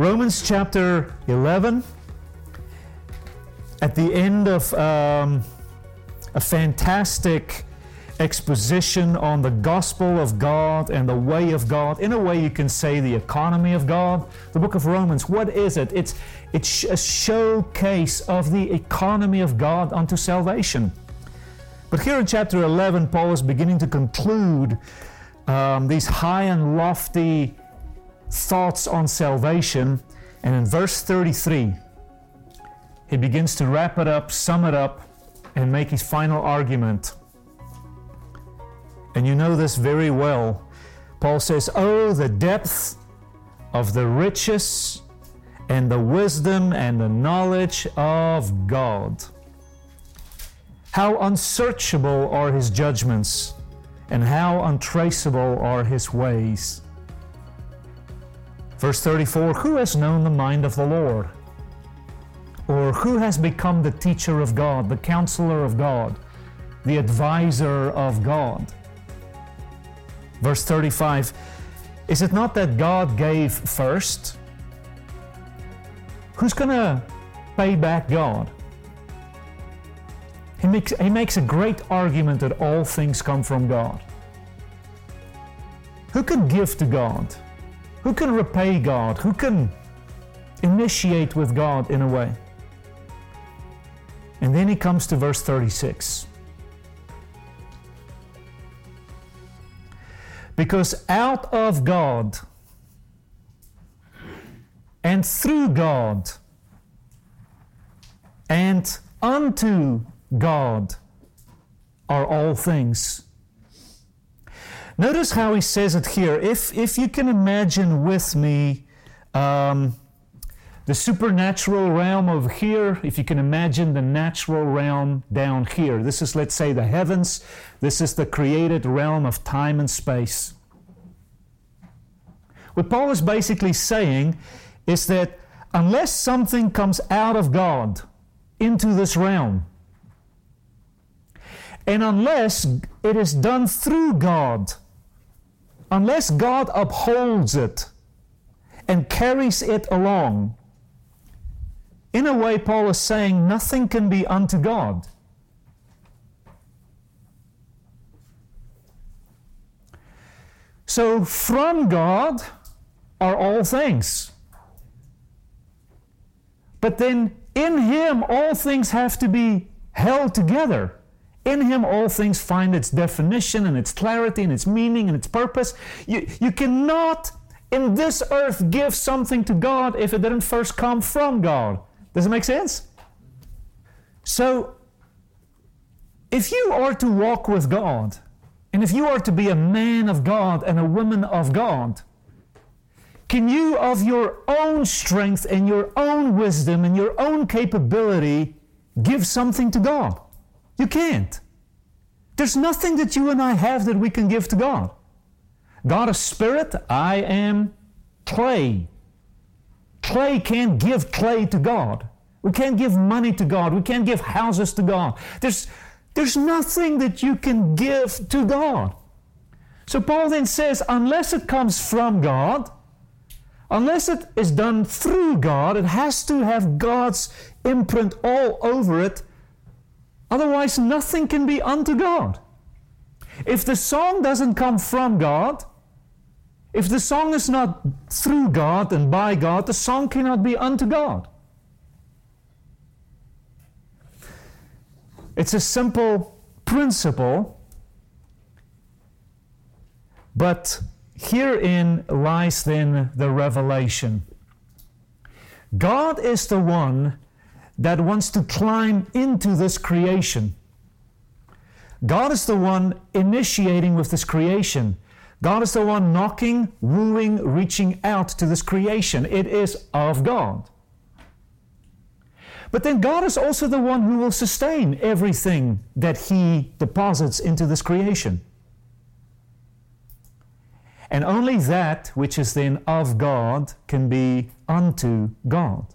Romans chapter 11, at the end of um, a fantastic exposition on the gospel of God and the way of God. In a way, you can say the economy of God. The book of Romans, what is it? It's, it's a showcase of the economy of God unto salvation. But here in chapter 11, Paul is beginning to conclude um, these high and lofty thoughts on salvation. And in verse 33, he begins to wrap it up, sum it up, and make his final argument. And you know this very well. Paul says, Oh, the depth of the riches and the wisdom and the knowledge of God. How unsearchable are his judgments, and how untraceable are his ways. Verse 34 Who has known the mind of the Lord? Or who has become the teacher of God, the counselor of God, the advisor of God? Verse 35 Is it not that God gave first? Who's going to pay back God? He makes, he makes a great argument that all things come from God. Who could give to God? Who can repay God? Who can initiate with God in a way? And then he comes to verse 36. Because out of God and through God and unto God are all things. Notice how he says it here. If, if you can imagine with me um, the supernatural realm over here, if you can imagine the natural realm down here. This is, let's say, the heavens. This is the created realm of time and space. What Paul is basically saying is that unless something comes out of God into this realm, and unless it is done through God unless God upholds it and carries it along, in a way, Paul is saying nothing can be unto God. So, from God are all things. But then, in Him, all things have to be held together. In Him, all things find its definition and its clarity and its meaning and its purpose. You, you cannot, in this earth, give something to God if it didn't first come from God. Does it make sense? So, if you are to walk with God, and if you are to be a man of God and a woman of God, can you, of your own strength and your own wisdom and your own capability, give something to God? You can't. There's nothing that you and I have that we can give to God. God is spirit, I am clay. Clay can't give clay to God. We can't give money to God. We can't give houses to God. There's, there's nothing that you can give to God. So Paul then says, unless it comes from God, unless it is done through God, it has to have God's imprint all over it Otherwise, nothing can be unto God. If the song doesn't come from God, if the song is not through God and by God, the song cannot be unto God. It's a simple principle, but herein lies then the revelation. God is the one that wants to climb into this creation. God is the one initiating with this creation. God is the one knocking, wooing, reaching out to this creation. It is of God. But then God is also the one who will sustain everything that He deposits into this creation. And only that which is then of God can be unto God.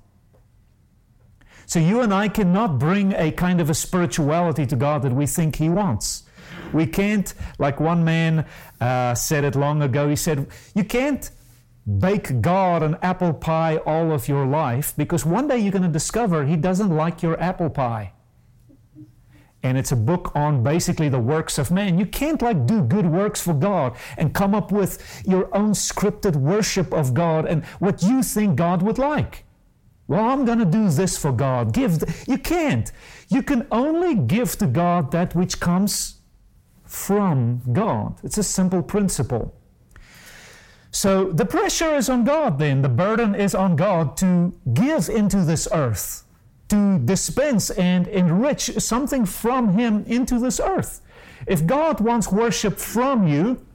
So you and I cannot bring a kind of a spirituality to God that we think He wants. We can't, like one man uh, said it long ago, he said, You can't bake God an apple pie all of your life because one day you're going to discover He doesn't like your apple pie. And it's a book on basically the works of man. You can't like do good works for God and come up with your own scripted worship of God and what you think God would like. Well, I'm going to do this for God. Give. You can't. You can only give to God that which comes from God. It's a simple principle. So the pressure is on God then. The burden is on God to give into this earth, to dispense and enrich something from Him into this earth. If God wants worship from you,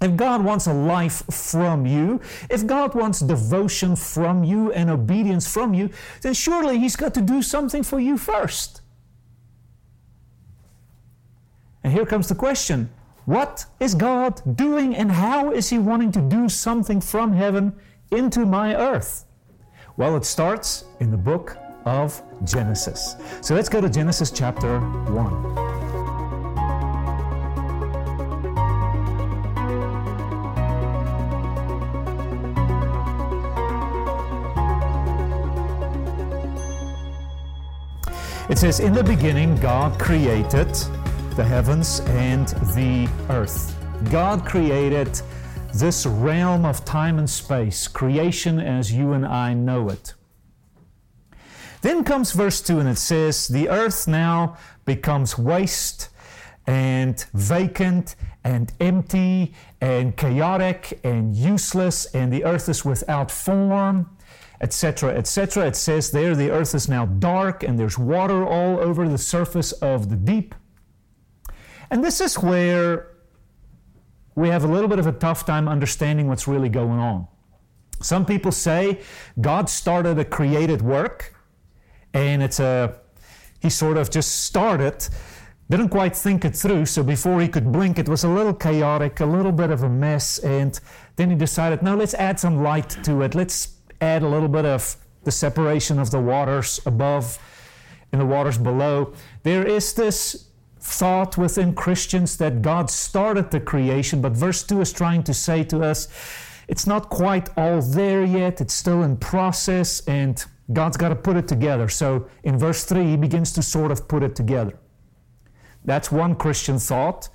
if God wants a life from you, if God wants devotion from you and obedience from you, then surely He's got to do something for you first. And here comes the question what is God doing and how is He wanting to do something from heaven into my earth? Well, it starts in the book of Genesis. So let's go to Genesis chapter 1. It says, In the beginning, God created the heavens and the earth. God created this realm of time and space, creation as you and I know it. Then comes verse 2 and it says, The earth now becomes waste and vacant and empty and chaotic and useless, and the earth is without form, etc., etc. It says there the earth is now dark and there's water all over the surface of the deep. And this is where we have a little bit of a tough time understanding what's really going on. Some people say God started a created work and it's a he sort of just started didn't quite think it through so before he could blink it was a little chaotic a little bit of a mess and then he decided no let's add some light to it let's add a little bit of the separation of the waters above and the waters below there is this thought within Christians that God started the creation, but verse 2 is trying to say to us, it's not quite all there yet, it's still in process, and God's got to put it together. So in verse 3, he begins to sort of put it together. That's one Christian thought.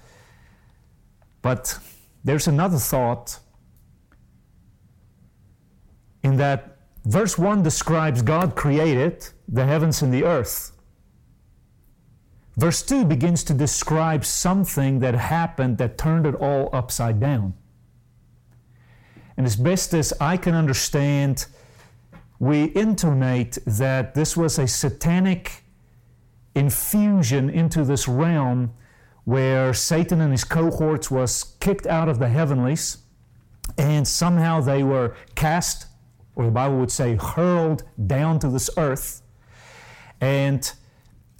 But there's another thought in that verse 1 describes God created the heavens and the earth. Verse 2 begins to describe something that happened that turned it all upside down. And as best as I can understand, we intonate that this was a satanic infusion into this realm where Satan and his cohorts was kicked out of the heavenlies and somehow they were cast, or the Bible would say hurled down to this earth. And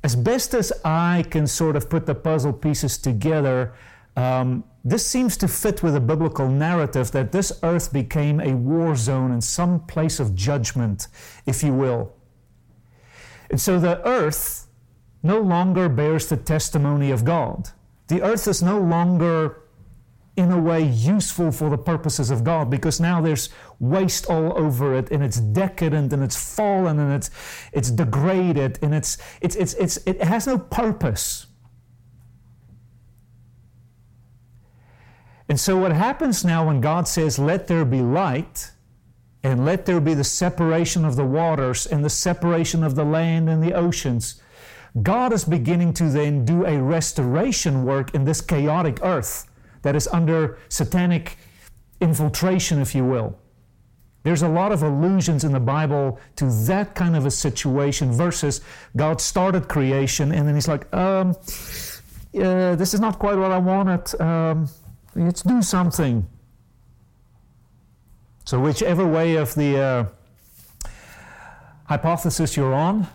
as best as I can sort of put the puzzle pieces together, um, this seems to fit with the biblical narrative that this earth became a war zone and some place of judgment, if you will. And so the earth no longer bears the testimony of God. The earth is no longer in a way useful for the purposes of God because now there's waste all over it and it's decadent and it's fallen and it's it's degraded and it's it's it's, it's it has no purpose. And so what happens now when God says let there be light and let there be the separation of the waters and the separation of the land and the oceans God is beginning to then do a restoration work in this chaotic earth that is under satanic infiltration, if you will. There's a lot of allusions in the Bible to that kind of a situation versus God started creation and then He's like, um, uh, this is not quite what I wanted. Um, let's do something. So, whichever way of the uh, hypothesis you're on,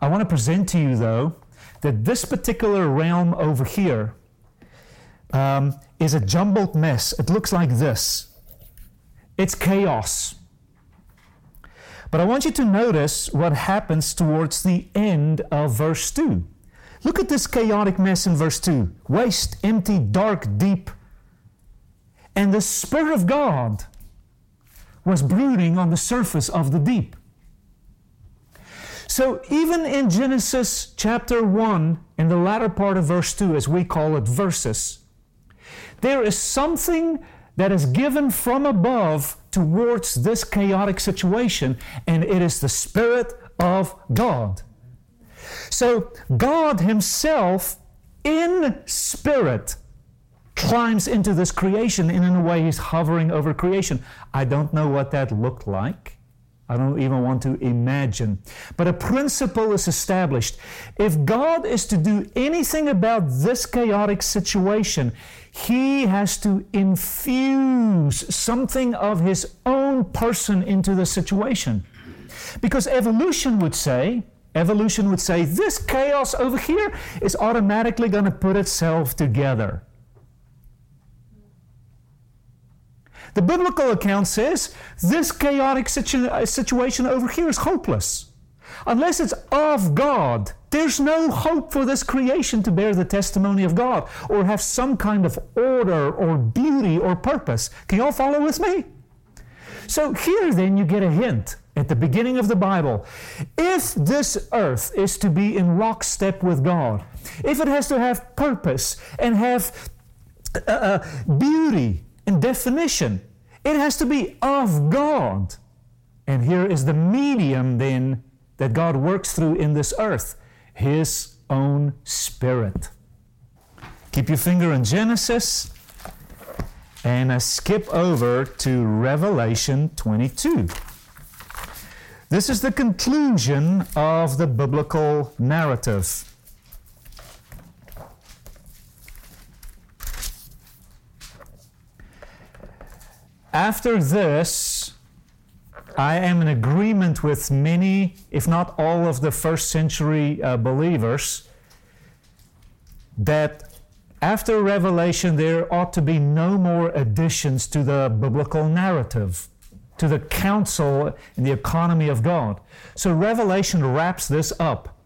I want to present to you, though, that this particular realm over here um, is a jumbled mess. It looks like this it's chaos. But I want you to notice what happens towards the end of verse 2. Look at this chaotic mess in verse 2 waste, empty, dark, deep. And the Spirit of God was brooding on the surface of the deep. So, even in Genesis chapter 1, in the latter part of verse 2, as we call it verses, there is something that is given from above towards this chaotic situation, and it is the Spirit of God. So, God Himself, in spirit, climbs into this creation, and in a way, He's hovering over creation. I don't know what that looked like. I don't even want to imagine. But a principle is established. If God is to do anything about this chaotic situation, He has to infuse something of His own person into the situation. Because evolution would say, evolution would say, this chaos over here is automatically going to put itself together. The biblical account says this chaotic situ- uh, situation over here is hopeless. Unless it's of God, there's no hope for this creation to bear the testimony of God or have some kind of order or beauty or purpose. Can you all follow with me? So here then you get a hint at the beginning of the Bible. If this earth is to be in lockstep with God, if it has to have purpose and have uh, uh beauty and definition. It has to be of God. And here is the medium then that God works through in this earth His own Spirit. Keep your finger in Genesis and uh, skip over to Revelation 22. This is the conclusion of the biblical narrative. After this, I am in agreement with many, if not all, of the first century uh, believers that after Revelation there ought to be no more additions to the biblical narrative, to the counsel and the economy of God. So Revelation wraps this up.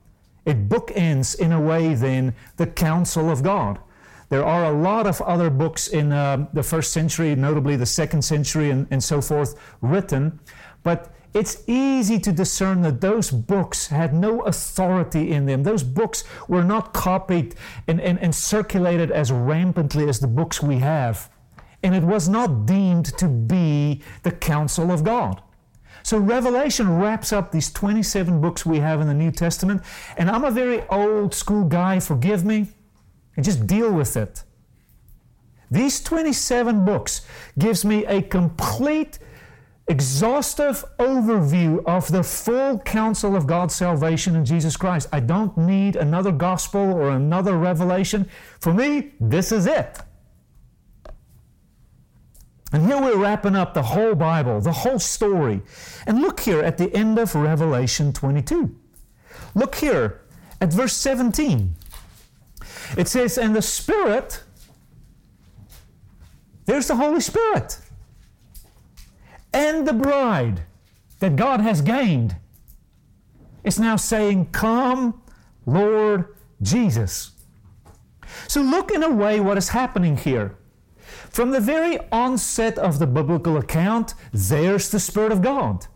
It bookends, in a way, then, the counsel of God. There are a lot of other books in uh, the first century, notably the second century and, and so forth, written, but it's easy to discern that those books had no authority in them. Those books were not copied and, and, and circulated as rampantly as the books we have. And it was not deemed to be the counsel of God. So Revelation wraps up these 27 books we have in the New Testament. And I'm a very old school guy, forgive me and just deal with it. These 27 books gives me a complete exhaustive overview of the full counsel of God's salvation in Jesus Christ. I don't need another gospel or another revelation. For me, this is it. And here we're wrapping up the whole Bible, the whole story. And look here at the end of Revelation 22. Look here at verse 17. It says, and the Spirit, there's the Holy Spirit, and the bride that God has gained is now saying, Come, Lord Jesus. So look in a way what is happening here. From the very onset of the biblical account, there's the Spirit of God.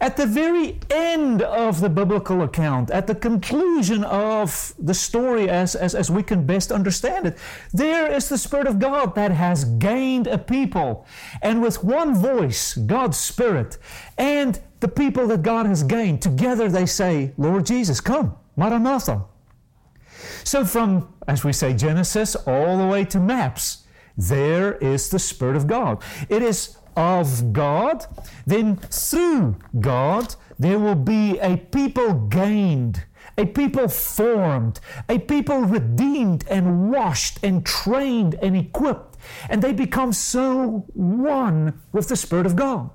At the very end of the biblical account, at the conclusion of the story as, as, as we can best understand it, there is the Spirit of God that has gained a people. And with one voice, God's Spirit, and the people that God has gained, together they say, Lord Jesus, come, Maranatha. So, from, as we say, Genesis all the way to maps, there is the Spirit of God. It is of God, then through God, there will be a people gained, a people formed, a people redeemed and washed and trained and equipped, and they become so one with the Spirit of God.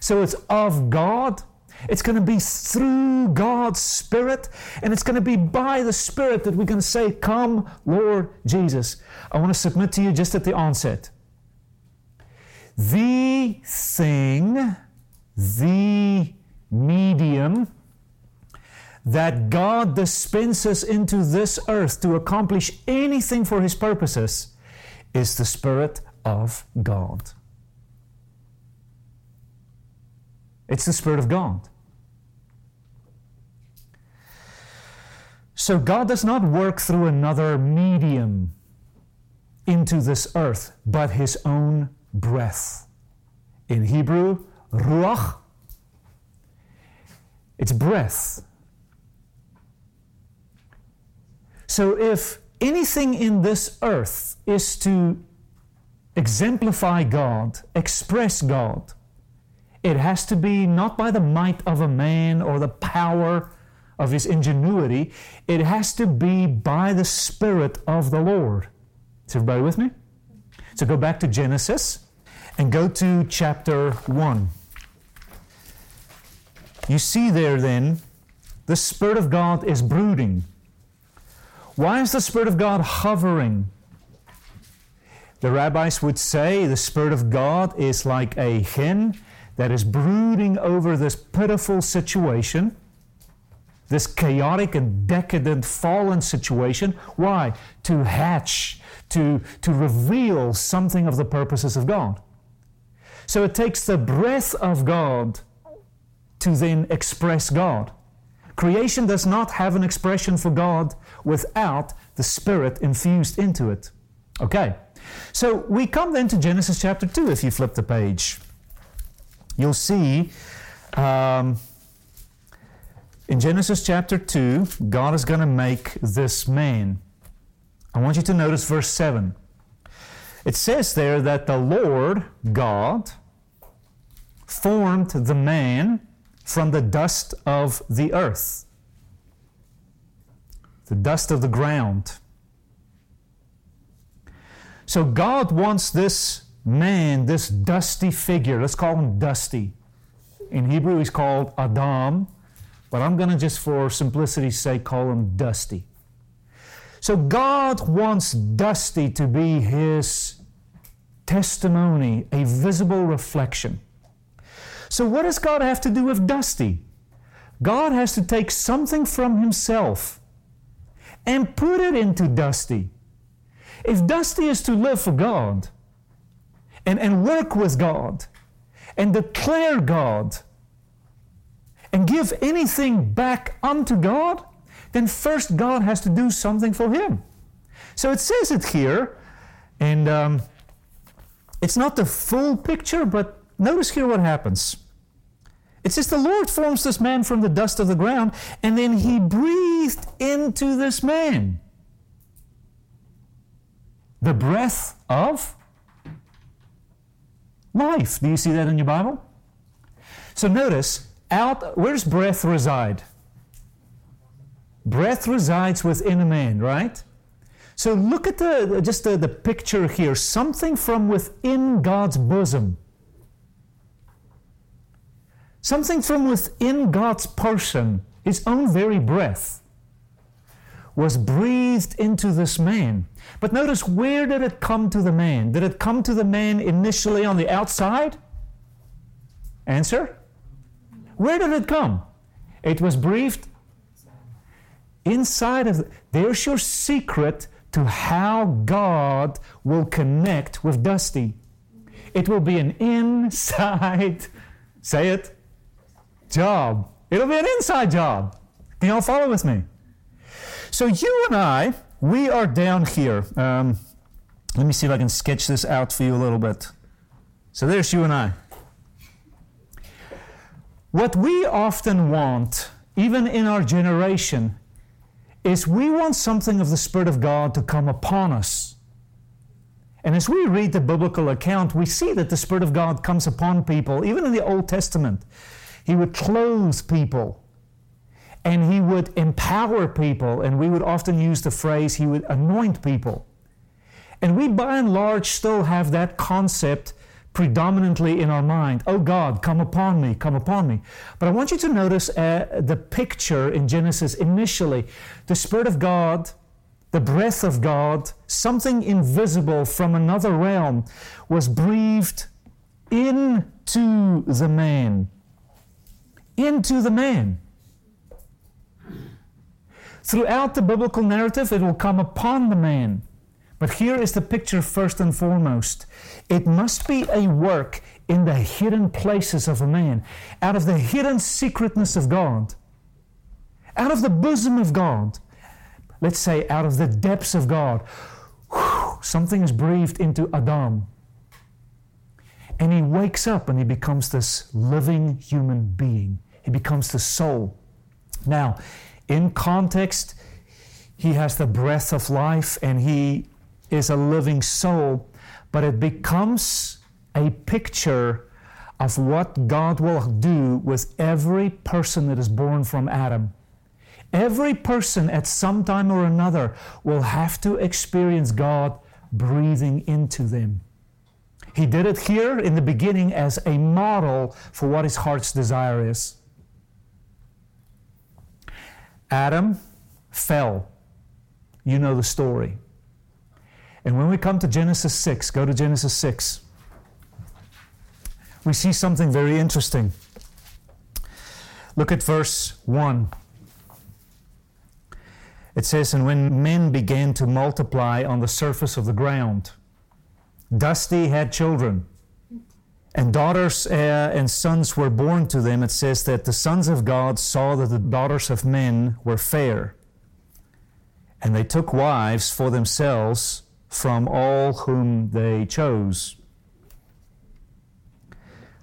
So it's of God. It's going to be through God's Spirit, and it's going to be by the Spirit that we're going to say, Come, Lord Jesus. I want to submit to you just at the onset. The thing, the medium that God dispenses into this earth to accomplish anything for His purposes is the Spirit of God. It's the Spirit of God. So God does not work through another medium into this earth, but His own breath. In Hebrew, ruach, it's breath. So if anything in this earth is to exemplify God, express God, it has to be not by the might of a man or the power of his ingenuity, it has to be by the Spirit of the Lord. Is everybody with me? So go back to Genesis and go to chapter 1. You see there then, the Spirit of God is brooding. Why is the Spirit of God hovering? The rabbis would say the Spirit of God is like a hen that is brooding over this pitiful situation, this chaotic and decadent fallen situation. Why? To hatch, to, to reveal something of the purposes of God. So it takes the breath of God to then express God. Creation does not have an expression for God without the Spirit infused into it. Okay, so we come then to Genesis chapter 2 if you flip the page you'll see um, in Genesis chapter 2, God is going to make this man. I want you to notice verse 7. It says there that the Lord God formed the man from the dust of the earth, the dust of the ground. So God wants this man, this dusty figure, let's call him Dusty. In Hebrew, he's called Adam, but I'm going to just for simplicity's sake call him Dusty. So God wants Dusty to be his testimony, a visible reflection. So, what does God have to do with Dusty? God has to take something from himself and put it into Dusty. If Dusty is to live for God, and, and work with God and declare God and give anything back unto God, then first God has to do something for him. So it says it here, and um, it's not the full picture, but notice here what happens. It says, The Lord forms this man from the dust of the ground, and then he breathed into this man the breath of life. Do you see that in your Bible? So notice, out where does breath reside? Breath resides within a man, right? So look at the just the, the picture here, something from within God's bosom. Something from within God's person, his own very breath was breathed into this man. But notice, where did it come to the man? Did it come to the man initially on the outside? Answer? Where did it come? It was breathed inside of. The, there's your secret to how God will connect with Dusty. It will be an inside, say it, job. It'll be an inside job. Can y'all follow with me? So you and I, we are down here. Um, let me see if I can sketch this out for you a little bit. So there's you and I. What we often want, even in our generation, is we want something of the Spirit of God to come upon us. And as we read the biblical account, we see that the Spirit of God comes upon people, even in the Old Testament. He would clothe people and he would empower people, and we would often use the phrase he would anoint people. And we, by and large, still have that concept predominantly in our mind. Oh God, come upon me, come upon me. But I want you to notice uh, the picture in Genesis initially. The Spirit of God, the breath of God, something invisible from another realm, was breathed into the man. Into the man. Throughout the biblical narrative, it will come upon the man. But here is the picture first and foremost. It must be a work in the hidden places of a man, out of the hidden secretness of God, out of the bosom of God. Let's say out of the depths of God. Something is breathed into Adam. And he wakes up and he becomes this living human being. He becomes the soul. Now, in context, he has the breath of life and he is a living soul, but it becomes a picture of what God will do with every person that is born from Adam. Every person at some time or another will have to experience God breathing into them. He did it here in the beginning as a model for what his heart's desire is. Adam fell. You know the story. And when we come to Genesis 6, go to Genesis 6, we see something very interesting. Look at verse 1. It says, And when men began to multiply on the surface of the ground, Dusty had children, and daughters uh, and sons were born to them. It says that the sons of God saw that the daughters of men were fair, and they took wives for themselves from all whom they chose.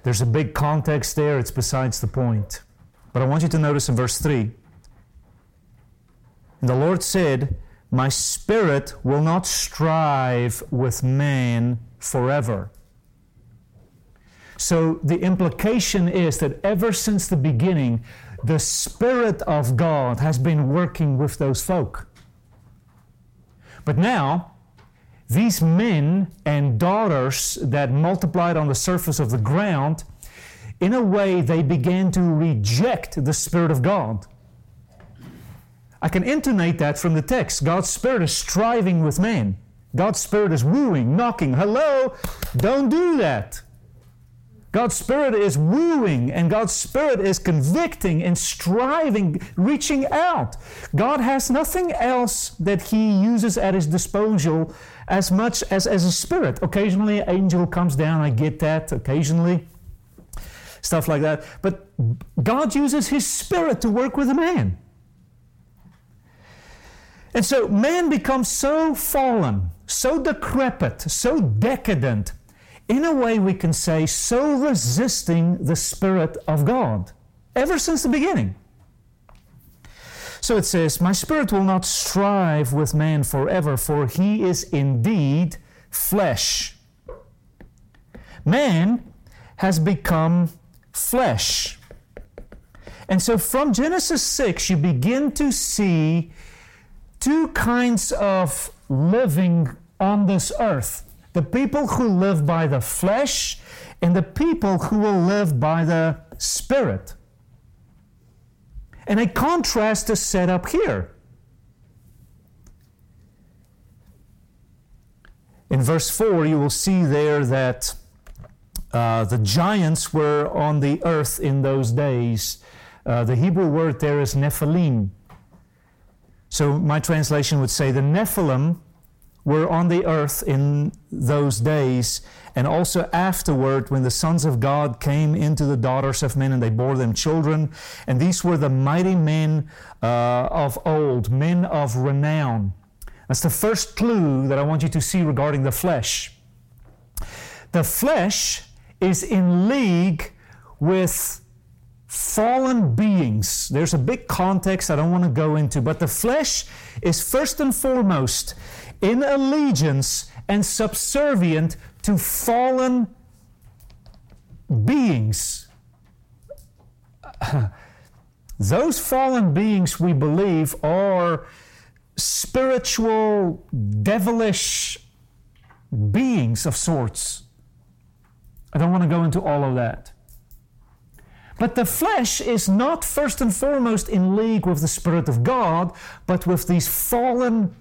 There's a big context there, it's besides the point. But I want you to notice in verse 3 And the Lord said, My spirit will not strive with man forever. So the implication is that ever since the beginning, the Spirit of God has been working with those folk. But now, these men and daughters that multiplied on the surface of the ground, in a way, they began to reject the Spirit of God. I can intonate that from the text. God's Spirit is striving with man. God's Spirit is wooing, knocking. Hello, don't do that. God's Spirit is wooing and God's Spirit is convicting and striving, reaching out. God has nothing else that He uses at His disposal as much as, as a spirit. Occasionally, an angel comes down, I get that occasionally, stuff like that. But God uses His Spirit to work with a man. And so man becomes so fallen, so decrepit, so decadent in a way we can say, so resisting the Spirit of God ever since the beginning. So it says, My spirit will not strive with man forever, for he is indeed flesh. Man has become flesh. And so from Genesis 6, you begin to see two kinds of living on this earth the people who live by the flesh and the people who will live by the spirit. And I contrast the setup here. In verse 4, you will see there that uh, the giants were on the earth in those days. Uh, the Hebrew word there is Nephilim. So my translation would say the Nephilim were on the earth in those days, and also afterward when the sons of God came into the daughters of men and they bore them children. And these were the mighty men uh, of old, men of renown. That's the first clue that I want you to see regarding the flesh. The flesh is in league with fallen beings. There's a big context I don't want to go into, but the flesh is first and foremost in allegiance and subservient to fallen beings. those fallen beings we believe are spiritual, devilish beings of sorts. I don't want to go into all of that. But the flesh is not first and foremost in league with the Spirit of God, but with these fallen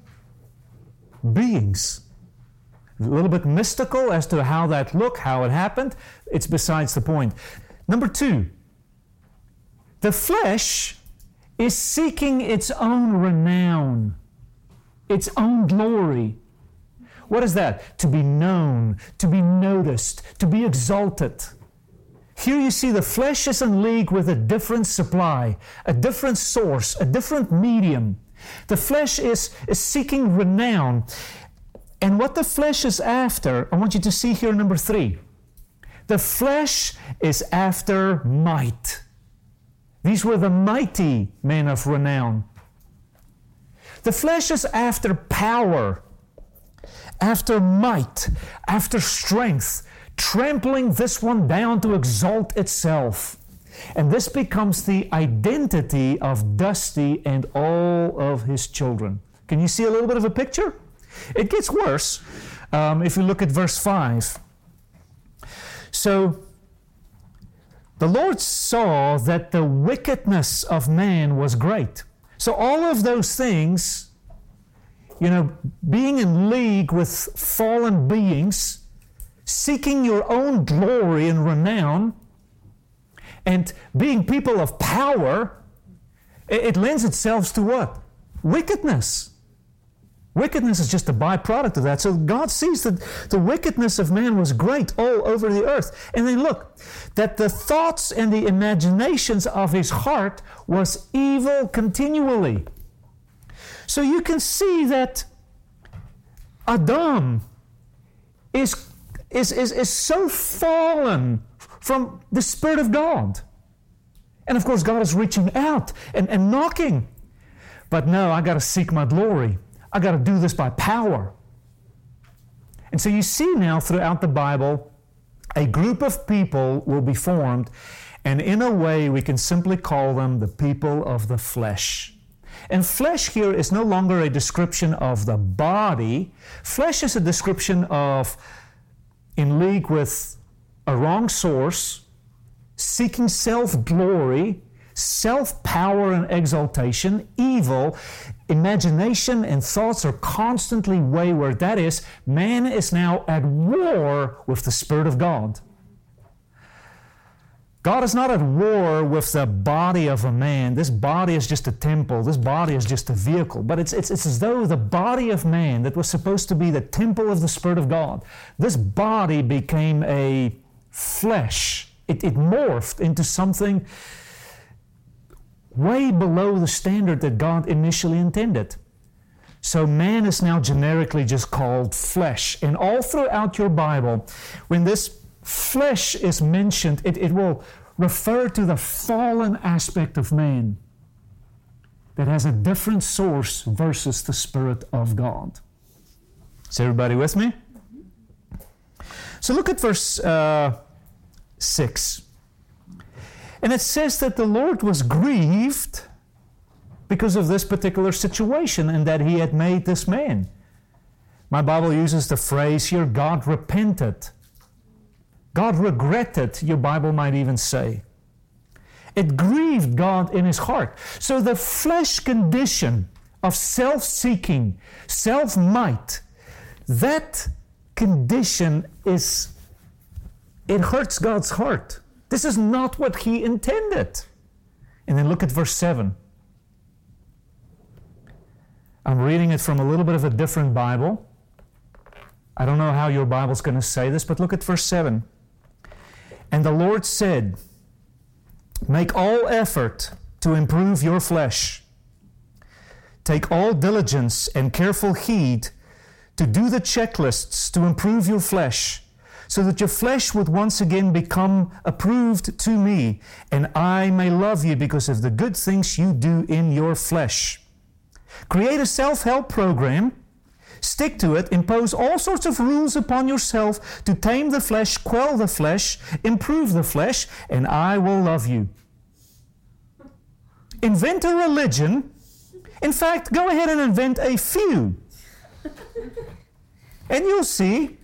beings. A little bit mystical as to how that looked, how it happened. It's besides the point. Number two, the flesh is seeking its own renown, its own glory. What is that? To be known, to be noticed, to be exalted. Here you see the flesh is in league with a different supply, a different source, a different medium. The flesh is, is seeking renown. And what the flesh is after, I want you to see here number three. The flesh is after might. These were the mighty men of renown. The flesh is after power, after might, after strength, trampling this one down to exalt itself. And this becomes the identity of Dusty and all of his children. Can you see a little bit of a picture? It gets worse um, if you look at verse 5. So, the Lord saw that the wickedness of man was great. So, all of those things, you know, being in league with fallen beings, seeking your own glory and renown, and being people of power, it, it lends itself to what? Wickedness. Wickedness is just a byproduct of that. So God sees that the wickedness of man was great all over the earth. And then look, that the thoughts and the imaginations of his heart was evil continually. So you can see that Adam is, is, is, is so fallen from the Spirit of God. And of course, God is reaching out and, and knocking. But no, I got to seek my glory. I got to do this by power. And so you see now throughout the Bible, a group of people will be formed, and in a way we can simply call them the people of the flesh. And flesh here is no longer a description of the body, flesh is a description of in league with a wrong source, seeking self glory, self power and exaltation, evil, imagination and thoughts are constantly wayward. That is, man is now at war with the Spirit of God. God is not at war with the body of a man. This body is just a temple. This body is just a vehicle. But it's, it's, it's as though the body of man that was supposed to be the temple of the Spirit of God, this body became a flesh. It, it morphed into something way below the standard that God initially intended. So man is now generically just called flesh. And all throughout your Bible, when this flesh is mentioned, it, it will refer to the fallen aspect of man that has a different source versus the Spirit of God. Is everybody with me? So look at verse uh, 6. And it says that the Lord was grieved because of this particular situation and that he had made this man. My Bible uses the phrase here God repented. God regretted, your Bible might even say. It grieved God in his heart. So the flesh condition of self seeking, self might, that condition is, it hurts God's heart. This is not what he intended. And then look at verse 7. I'm reading it from a little bit of a different Bible. I don't know how your Bible's going to say this, but look at verse 7. And the Lord said, Make all effort to improve your flesh. Take all diligence and careful heed to do the checklists to improve your flesh so that your flesh would once again become approved to me, and I may love you because of the good things you do in your flesh. Create a self help program. Stick to it, impose all sorts of rules upon yourself to tame the flesh, quell the flesh, improve the flesh, and I will love you. invent a religion. In fact, go ahead and invent a few. and you'll see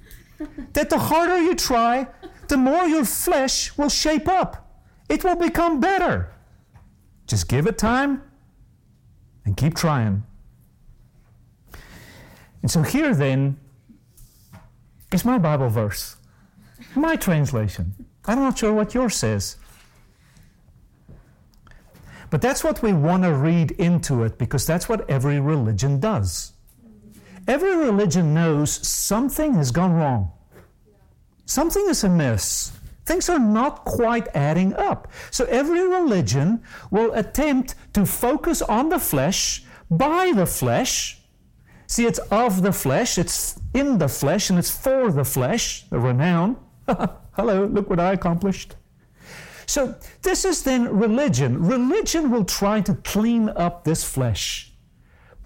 that the harder you try, the more your flesh will shape up. It will become better. Just give it time and keep trying. And so here then is my Bible verse, my translation. I'm not sure what yours says. But that's what we want to read into it because that's what every religion does. Every religion knows something has gone wrong. Something is amiss. Things are not quite adding up. So every religion will attempt to focus on the flesh, by the flesh. See, it's of the flesh, it's in the flesh, and it's for the flesh, the renown. Hello, look what I accomplished. So, this is then religion. Religion will try to clean up this flesh,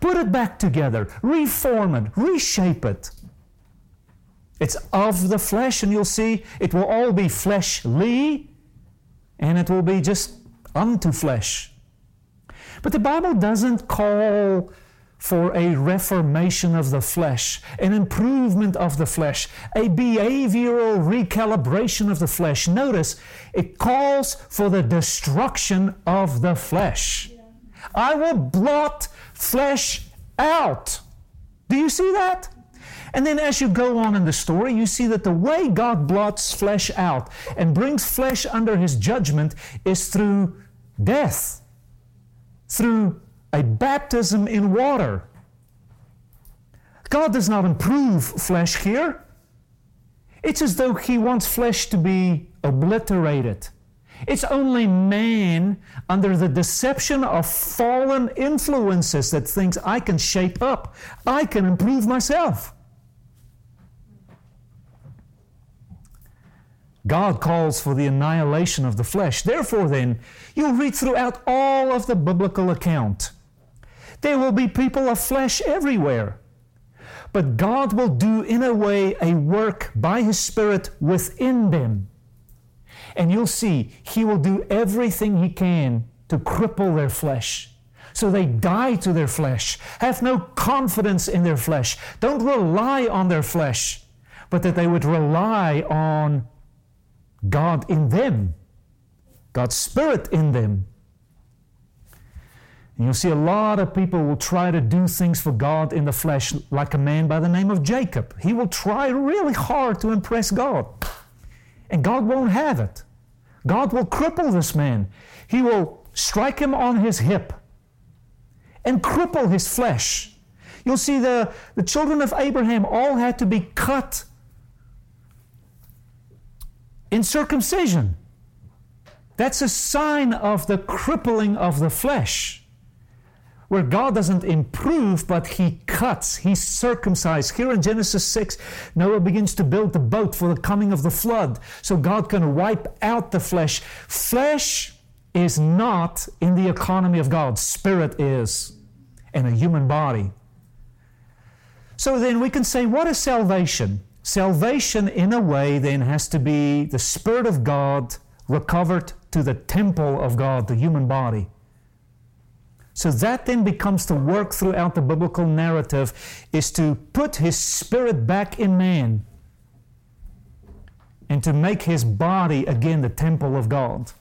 put it back together, reform it, reshape it. It's of the flesh, and you'll see it will all be fleshly, and it will be just unto flesh. But the Bible doesn't call for a reformation of the flesh, an improvement of the flesh, a behavioral recalibration of the flesh. Notice it calls for the destruction of the flesh. I will blot flesh out. Do you see that? And then as you go on in the story, you see that the way God blots flesh out and brings flesh under his judgment is through death, through a baptism in water. God does not improve flesh here. It's as though he wants flesh to be obliterated. It's only man under the deception of fallen influences that thinks I can shape up, I can improve myself. God calls for the annihilation of the flesh. Therefore, then, you'll read throughout all of the biblical account. There will be people of flesh everywhere. But God will do, in a way, a work by His Spirit within them. And you'll see, He will do everything He can to cripple their flesh. So they die to their flesh, have no confidence in their flesh, don't rely on their flesh, but that they would rely on God in them, God's Spirit in them. And you'll see a lot of people will try to do things for God in the flesh, like a man by the name of Jacob. He will try really hard to impress God, and God won't have it. God will cripple this man. He will strike him on his hip and cripple his flesh. You'll see the, the children of Abraham all had to be cut in circumcision. That's a sign of the crippling of the flesh, where God doesn't improve, but He cuts, He circumcises. Here in Genesis 6, Noah begins to build the boat for the coming of the flood, so God can wipe out the flesh. Flesh is not in the economy of God, spirit is, and a human body. So then we can say, what is salvation? Salvation, in a way, then has to be the Spirit of God recovered to the temple of God, the human body. So that then becomes the work throughout the biblical narrative is to put his spirit back in man and to make his body again the temple of God.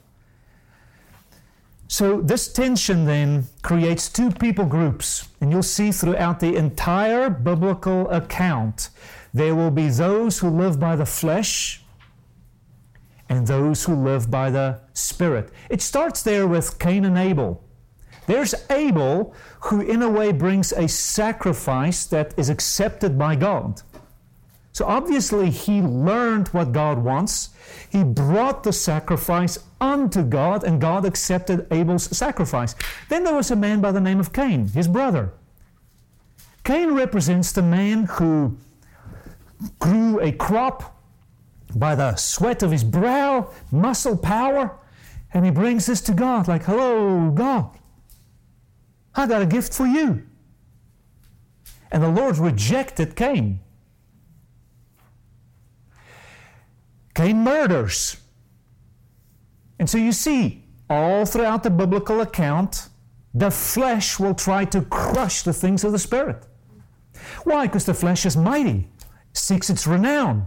So this tension then creates two people groups, and you'll see throughout the entire biblical account there will be those who live by the flesh and those who live by the Spirit. It starts there with Cain and Abel. There's Abel, who in a way brings a sacrifice that is accepted by God. So obviously, he learned what God wants. He brought the sacrifice unto God, and God accepted Abel's sacrifice. Then there was a man by the name of Cain, his brother. Cain represents the man who grew a crop by the sweat of his brow, muscle power, and he brings this to God like, Hello, God, I got a gift for you. And the Lord rejected Cain. Cain murders. And so you see, all throughout the biblical account, the flesh will try to crush the things of the Spirit. Why? Because the flesh is mighty, seeks its renown.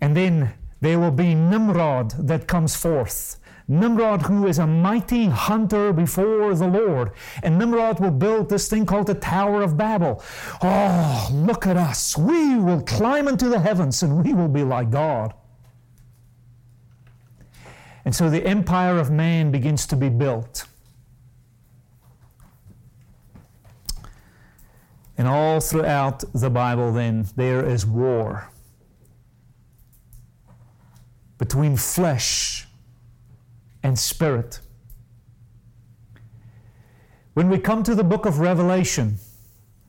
And then there will be Nimrod that comes forth. Nimrod, who is a mighty hunter before the Lord. And Nimrod will build this thing called the Tower of Babel. Oh, look at us. We will climb into the heavens and we will be like God. And so the empire of man begins to be built. And all throughout the Bible, then, there is war between flesh and spirit. When we come to the book of Revelation,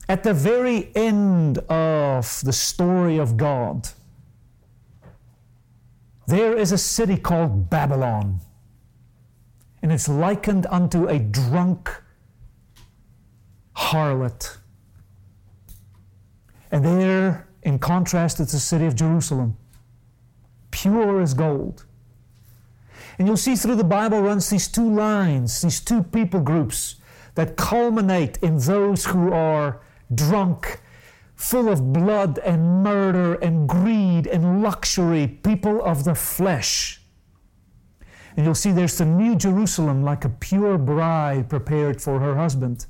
at the very end of the story of God, there is a city called Babylon, and it's likened unto a drunk harlot. And there, in contrast, it's the city of Jerusalem, pure as gold. And you'll see through the Bible runs these two lines, these two people groups that culminate in those who are drunk, full of blood and murder and greed and luxury, people of the flesh. And you'll see there's the New Jerusalem like a pure bride prepared for her husband.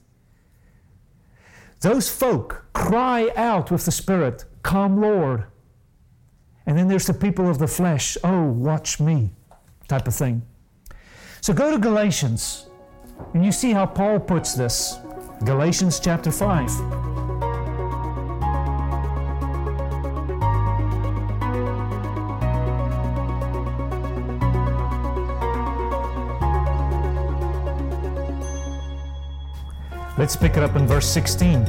Those folk cry out with the Spirit, Come, Lord. And then there's the people of the flesh, Oh, watch me, type of thing. So go to Galatians, and you see how Paul puts this. Galatians chapter 5. Let's pick it up in verse 16.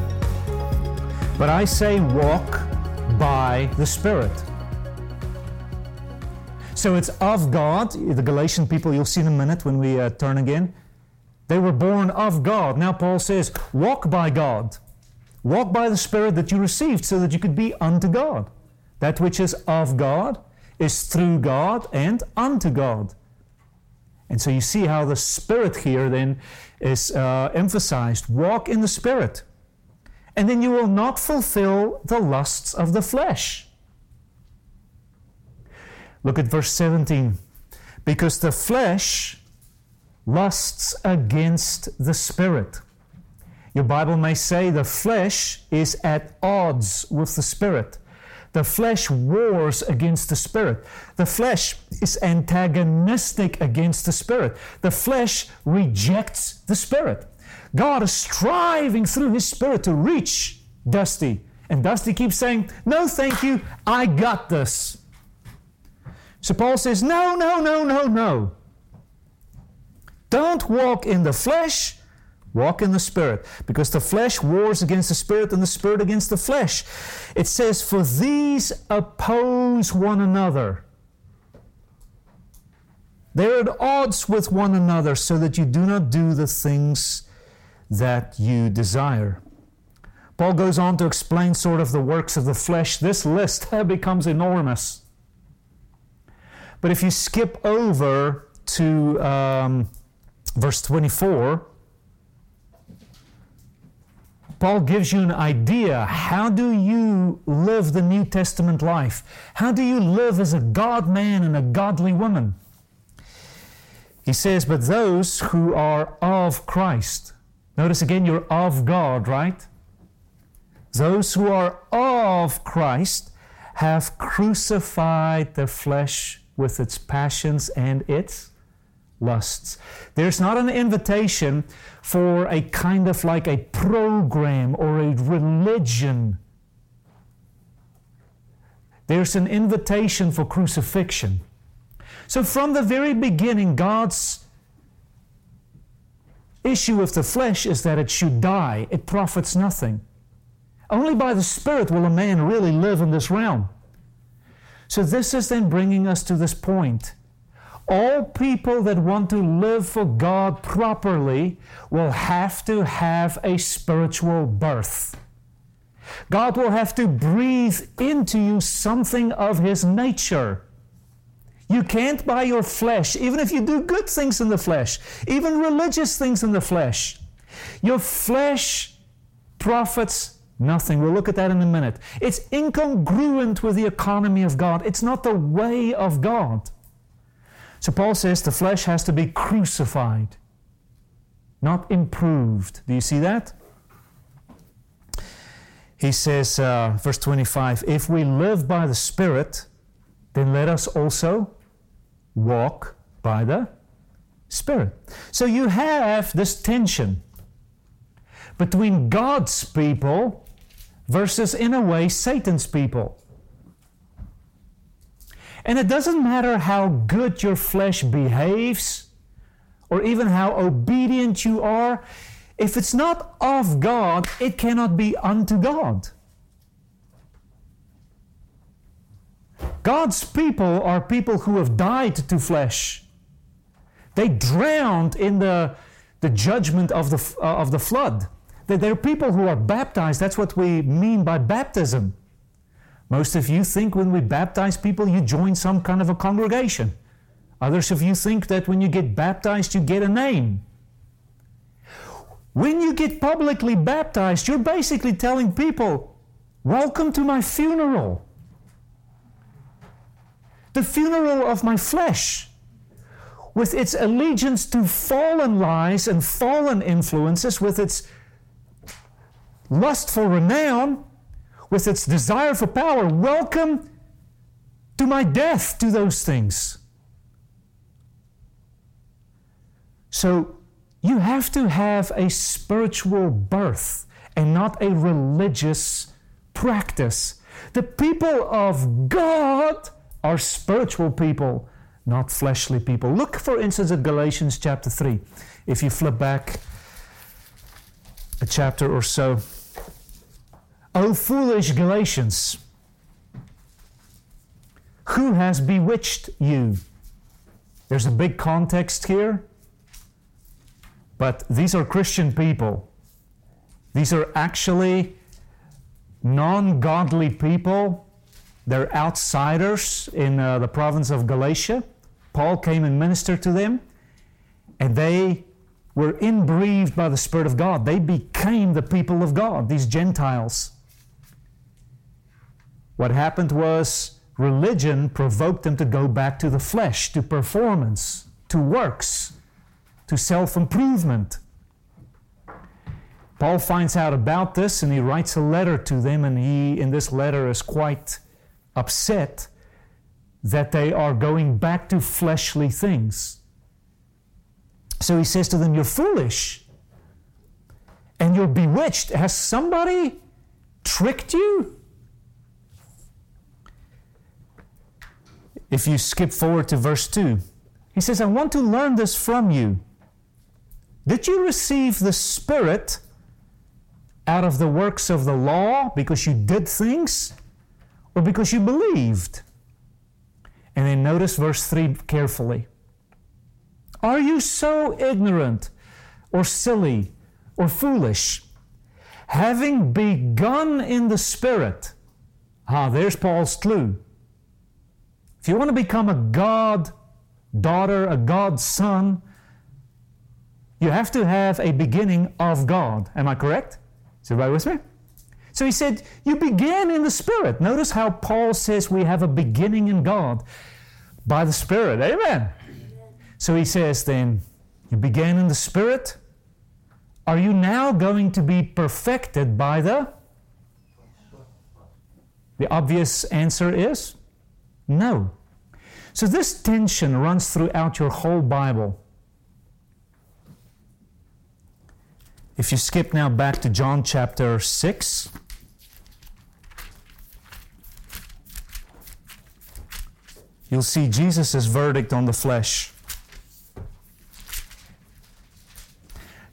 But I say, walk by the Spirit. So it's of God. The Galatian people, you'll see in a minute when we uh, turn again. They were born of God. Now Paul says, walk by God. Walk by the Spirit that you received so that you could be unto God. That which is of God is through God and unto God. And so you see how the Spirit here then is uh, emphasized. Walk in the Spirit. And then you will not fulfill the lusts of the flesh. Look at verse 17. Because the flesh lusts against the Spirit. Your Bible may say the flesh is at odds with the Spirit. The flesh wars against the spirit. The flesh is antagonistic against the spirit. The flesh rejects the spirit. God is striving through his spirit to reach Dusty. And Dusty keeps saying, No, thank you, I got this. So Paul says, No, no, no, no, no. Don't walk in the flesh, Walk in the Spirit, because the flesh wars against the Spirit and the Spirit against the flesh. It says, For these oppose one another. They're at odds with one another, so that you do not do the things that you desire. Paul goes on to explain sort of the works of the flesh. This list becomes enormous. But if you skip over to um, verse 24, Paul gives you an idea. How do you live the New Testament life? How do you live as a God man and a godly woman? He says, But those who are of Christ. Notice again, you're of God, right? Those who are of Christ have crucified the flesh with its passions and its lusts. There's not an invitation for a kind of like a program or a religion. There's an invitation for crucifixion. So, from the very beginning, God's issue with the flesh is that it should die, it profits nothing. Only by the Spirit will a man really live in this realm. So, this is then bringing us to this point all people that want to live for God properly will have to have a spiritual birth. God will have to breathe into you something of His nature. You can't by your flesh, even if you do good things in the flesh, even religious things in the flesh. Your flesh profits nothing. We'll look at that in a minute. It's incongruent with the economy of God, it's not the way of God. So Paul says the flesh has to be crucified, not improved. Do you see that? He says, uh, verse 25, if we live by the Spirit, then let us also walk by the Spirit. So you have this tension between God's people versus, in a way, Satan's people. And it doesn't matter how good your flesh behaves or even how obedient you are, if it's not of God, it cannot be unto God. God's people are people who have died to flesh. They drowned in the, the judgment of the, uh, of the flood. They're people who are baptized. That's what we mean by baptism. Most of you think when we baptize people, you join some kind of a congregation. Others of you think that when you get baptized, you get a name. When you get publicly baptized, you're basically telling people, Welcome to my funeral the funeral of my flesh, with its allegiance to fallen lies and fallen influences, with its lust for renown, with its desire for power. Welcome to my death to those things. So you have to have a spiritual birth and not a religious practice. The people of God are spiritual people, not fleshly people. Look, for instance, at Galatians chapter 3. If you flip back a chapter or so. O foolish Galatians, who has bewitched you? There's a big context here, but these are Christian people. These are actually non godly people they're outsiders in uh, the province of Galatia. Paul came and ministered to them, and they were inbreathed by the Spirit of God. They became the people of God, these Gentiles. What happened was religion provoked them to go back to the flesh, to performance, to works, to self improvement. Paul finds out about this and he writes a letter to them, and he, in this letter, is quite upset that they are going back to fleshly things. So he says to them, You're foolish and you're bewitched. Has somebody tricked you? If you skip forward to verse 2, he says, I want to learn this from you. Did you receive the Spirit out of the works of the law because you did things? or because you believed? And then notice verse 3 carefully. Are you so ignorant or silly or foolish? Having begun in the Spirit. Ah, there's Paul's clue. If you want to become a God daughter, a God son, you have to have a beginning of God. Am I correct? Is everybody with me? So he said, You begin in the Spirit. Notice how Paul says we have a beginning in God by the Spirit. Amen. So he says, Then, you began in the Spirit. Are you now going to be perfected by the? The obvious answer is no. So this tension runs throughout your whole Bible. If you skip now back to John chapter 6, you'll see Jesus' verdict on the flesh.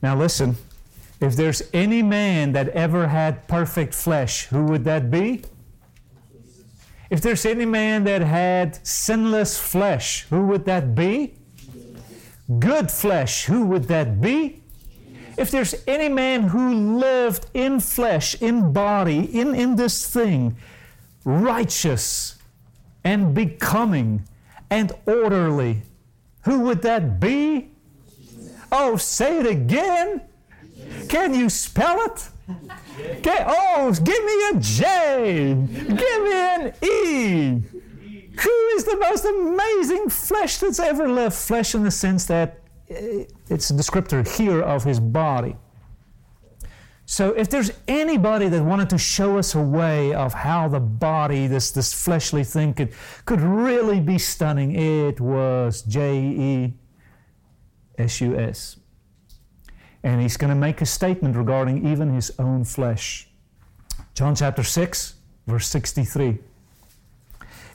Now, listen, if there's any man that ever had perfect flesh, who would that be? If there's any man that had sinless flesh, who would that be? Good flesh, who would that be? If there's any man who lived in flesh, in body, in, in this thing, righteous, and becoming and orderly. Who would that be? Oh, say it again. Can you spell it? Okay, oh, give me a J. Give me an E. Who is the most amazing flesh that's ever lived? Flesh in the sense that eh, it's a descriptor here of his body. So, if there's anybody that wanted to show us a way of how the body, this, this fleshly thing, could, could really be stunning, it was J E S U S. And he's going to make a statement regarding even his own flesh. John chapter 6, verse 63.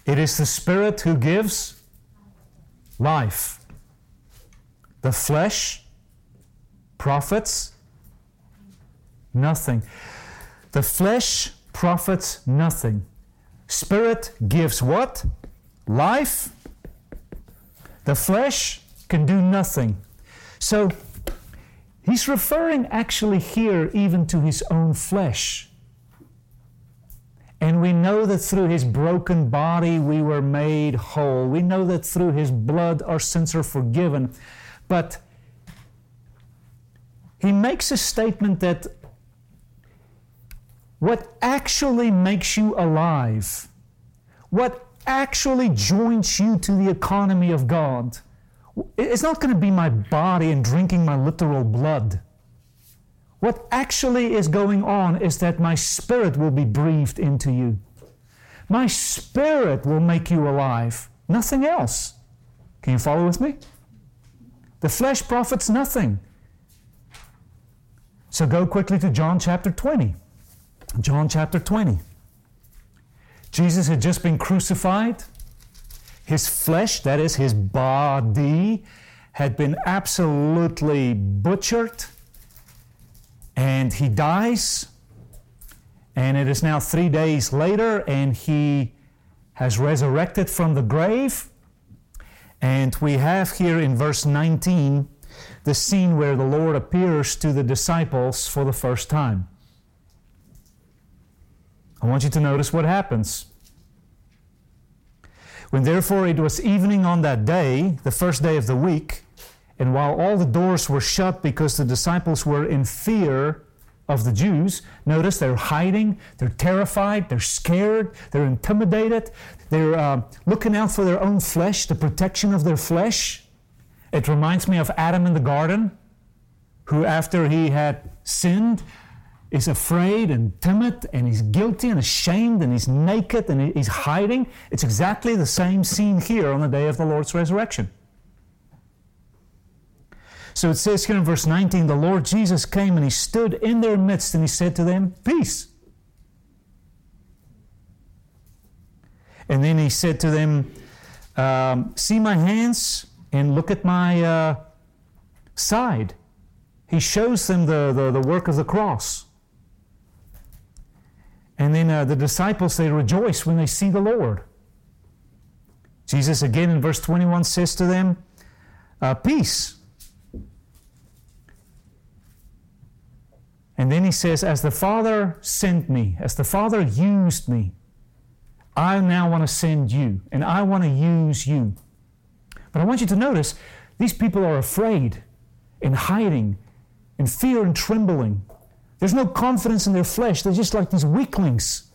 It is the Spirit who gives life. The flesh profits nothing. The flesh profits nothing. Spirit gives what? Life. The flesh can do nothing. So he's referring actually here even to his own flesh. And we know that through his broken body we were made whole. We know that through his blood our sins are forgiven. But he makes a statement that what actually makes you alive, what actually joins you to the economy of God, it's not going to be my body and drinking my literal blood. What actually is going on is that my spirit will be breathed into you. My spirit will make you alive, nothing else. Can you follow with me? The flesh profits nothing. So go quickly to John chapter 20. John chapter 20. Jesus had just been crucified. His flesh, that is, his body, had been absolutely butchered. And he dies. And it is now three days later, and he has resurrected from the grave. And we have here in verse 19 the scene where the Lord appears to the disciples for the first time. I want you to notice what happens. When therefore it was evening on that day, the first day of the week, and while all the doors were shut because the disciples were in fear of the Jews, notice they're hiding, they're terrified, they're scared, they're intimidated, they're uh, looking out for their own flesh, the protection of their flesh. It reminds me of Adam in the garden, who, after he had sinned, is afraid and timid and he's guilty and ashamed and he's naked and he's hiding. It's exactly the same scene here on the day of the Lord's resurrection. So it says here in verse 19 the Lord Jesus came and he stood in their midst and he said to them, Peace. And then he said to them, um, See my hands and look at my uh, side. He shows them the, the, the work of the cross. And then uh, the disciples, they rejoice when they see the Lord. Jesus, again in verse 21, says to them, uh, Peace. And then he says, As the Father sent me, as the Father used me, I now want to send you, and I want to use you. But I want you to notice these people are afraid and hiding in fear and trembling. There's no confidence in their flesh. They're just like these weaklings.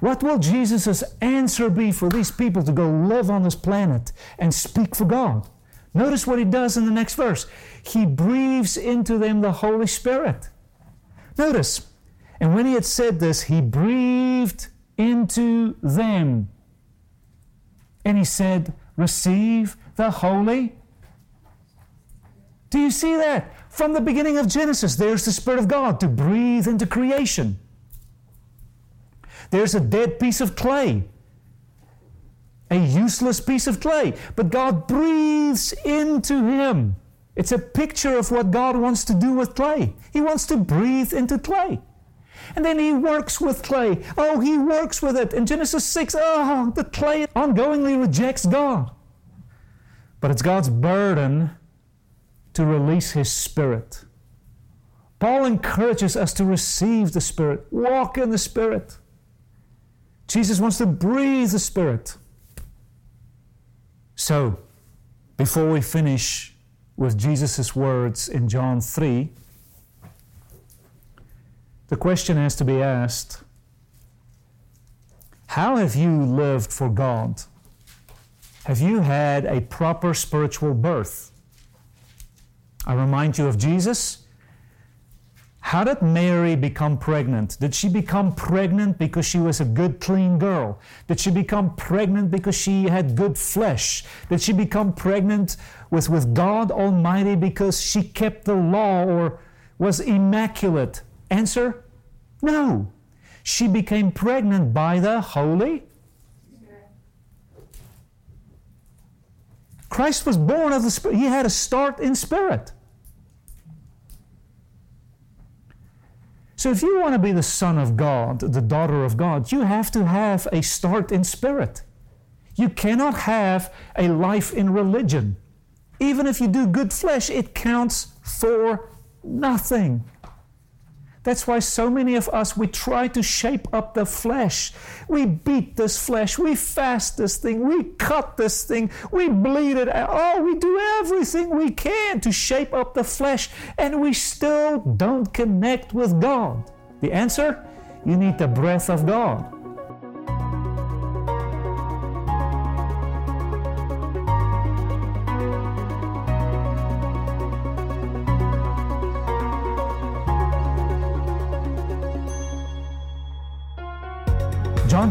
What will Jesus' answer be for these people to go live on this planet and speak for God? Notice what he does in the next verse. He breathes into them the Holy Spirit. Notice, and when he had said this, he breathed into them. And he said, Receive the Holy. Do you see that? From the beginning of Genesis, there's the Spirit of God to breathe into creation. There's a dead piece of clay, a useless piece of clay, but God breathes into him. It's a picture of what God wants to do with clay. He wants to breathe into clay. And then he works with clay. Oh, he works with it. In Genesis 6, oh, the clay ongoingly rejects God. But it's God's burden to release His Spirit. Paul encourages us to receive the Spirit, walk in the Spirit. Jesus wants to breathe the Spirit. So, before we finish with Jesus' words in John 3, the question has to be asked How have you lived for God? Have you had a proper spiritual birth? I remind you of Jesus. How did Mary become pregnant? Did she become pregnant because she was a good, clean girl? Did she become pregnant because she had good flesh? Did she become pregnant with, with God Almighty because she kept the law or was immaculate? Answer no. She became pregnant by the Holy Christ was born of the Spirit. He had a start in spirit. So, if you want to be the Son of God, the daughter of God, you have to have a start in spirit. You cannot have a life in religion. Even if you do good flesh, it counts for nothing. That's why so many of us, we try to shape up the flesh. We beat this flesh. We fast this thing. We cut this thing. We bleed it out. Oh, we do everything we can to shape up the flesh, and we still don't connect with God. The answer? You need the breath of God.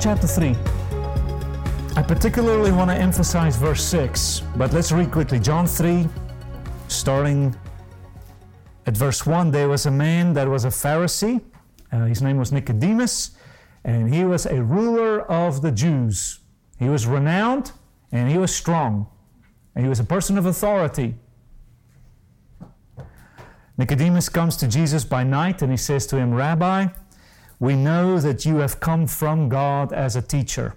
Chapter 3. I particularly want to emphasize verse 6, but let's read quickly. John 3, starting at verse 1. There was a man that was a Pharisee. Uh, his name was Nicodemus, and he was a ruler of the Jews. He was renowned and he was strong, and he was a person of authority. Nicodemus comes to Jesus by night and he says to him, Rabbi, we know that you have come from God as a teacher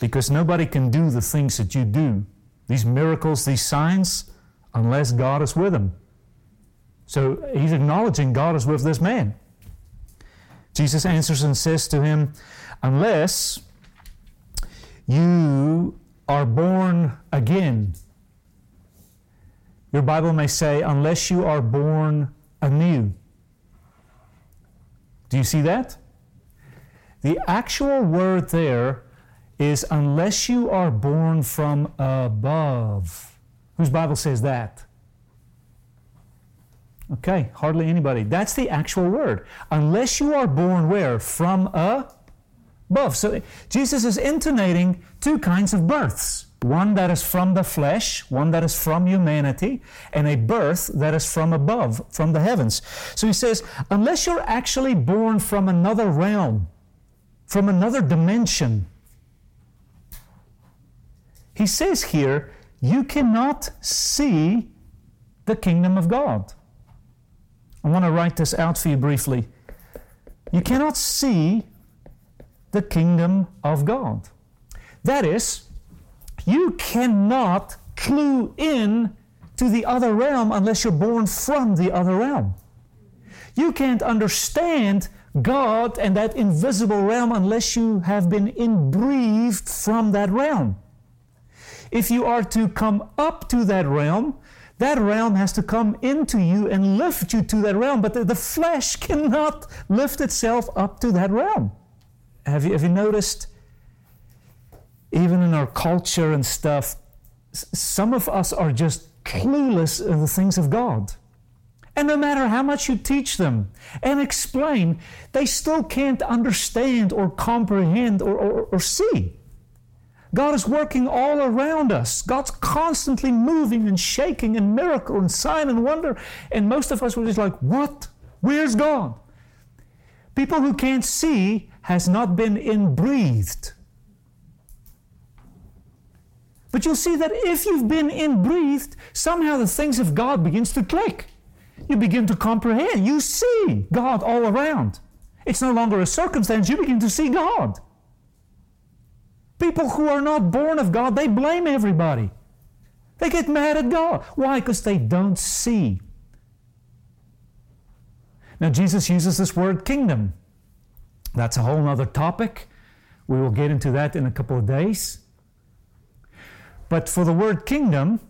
because nobody can do the things that you do, these miracles, these signs, unless God is with them. So he's acknowledging God is with this man. Jesus answers and says to him, Unless you are born again. Your Bible may say, Unless you are born anew. Do you see that? The actual word there is unless you are born from above. Whose Bible says that? Okay, hardly anybody. That's the actual word. Unless you are born where? From above. So Jesus is intonating two kinds of births one that is from the flesh, one that is from humanity, and a birth that is from above, from the heavens. So he says, unless you're actually born from another realm, from another dimension, he says here, you cannot see the kingdom of God. I want to write this out for you briefly. You cannot see the kingdom of God. That is, you cannot clue in to the other realm unless you're born from the other realm. You can't understand God and that invisible realm unless you have been inbreathed from that realm. If you are to come up to that realm, that realm has to come into you and lift you to that realm, but the, the flesh cannot lift itself up to that realm. Have you, have you noticed even in our culture and stuff, some of us are just clueless in the things of God. And no matter how much you teach them and explain, they still can't understand or comprehend or, or, or see. God is working all around us. God's constantly moving and shaking and miracle and sign and wonder. And most of us were just like, what? Where's God? People who can't see has not been inbreathed but you'll see that if you've been inbreathed, somehow the things of God begins to click. You begin to comprehend. You see God all around. It's no longer a circumstance, you begin to see God. People who are not born of God, they blame everybody. They get mad at God. Why? Because they don't see. Now, Jesus uses this word kingdom. That's a whole other topic. We will get into that in a couple of days. But for the word kingdom,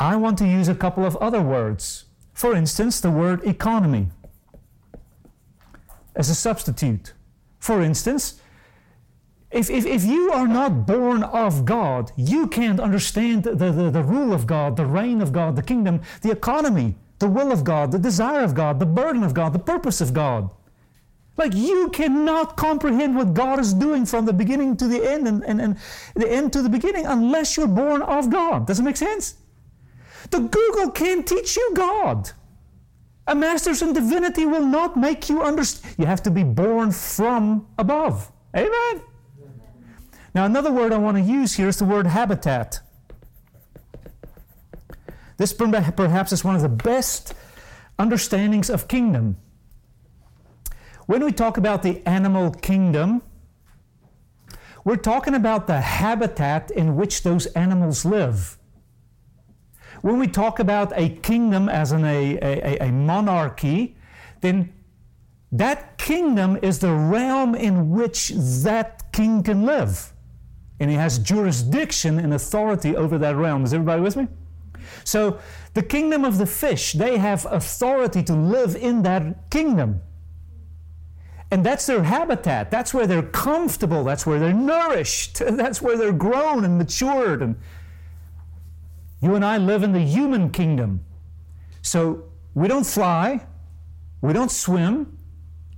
I want to use a couple of other words. For instance, the word economy as a substitute. For instance, if, if, if you are not born of God, you can't understand the, the, the rule of God, the reign of God, the kingdom, the economy, the will of God, the desire of God, the burden of God, the purpose of God. Like you cannot comprehend what God is doing from the beginning to the end and, and, and the end to the beginning unless you're born of God. Does it make sense? The Google can't teach you God. A master's in divinity will not make you understand. You have to be born from above. Amen. Now, another word I want to use here is the word habitat. This perhaps is one of the best understandings of kingdom. When we talk about the animal kingdom, we're talking about the habitat in which those animals live. When we talk about a kingdom as in a, a, a monarchy, then that kingdom is the realm in which that king can live. And he has jurisdiction and authority over that realm. Is everybody with me? So, the kingdom of the fish, they have authority to live in that kingdom. And that's their habitat. That's where they're comfortable. That's where they're nourished. That's where they're grown and matured. And you and I live in the human kingdom. So we don't fly, we don't swim,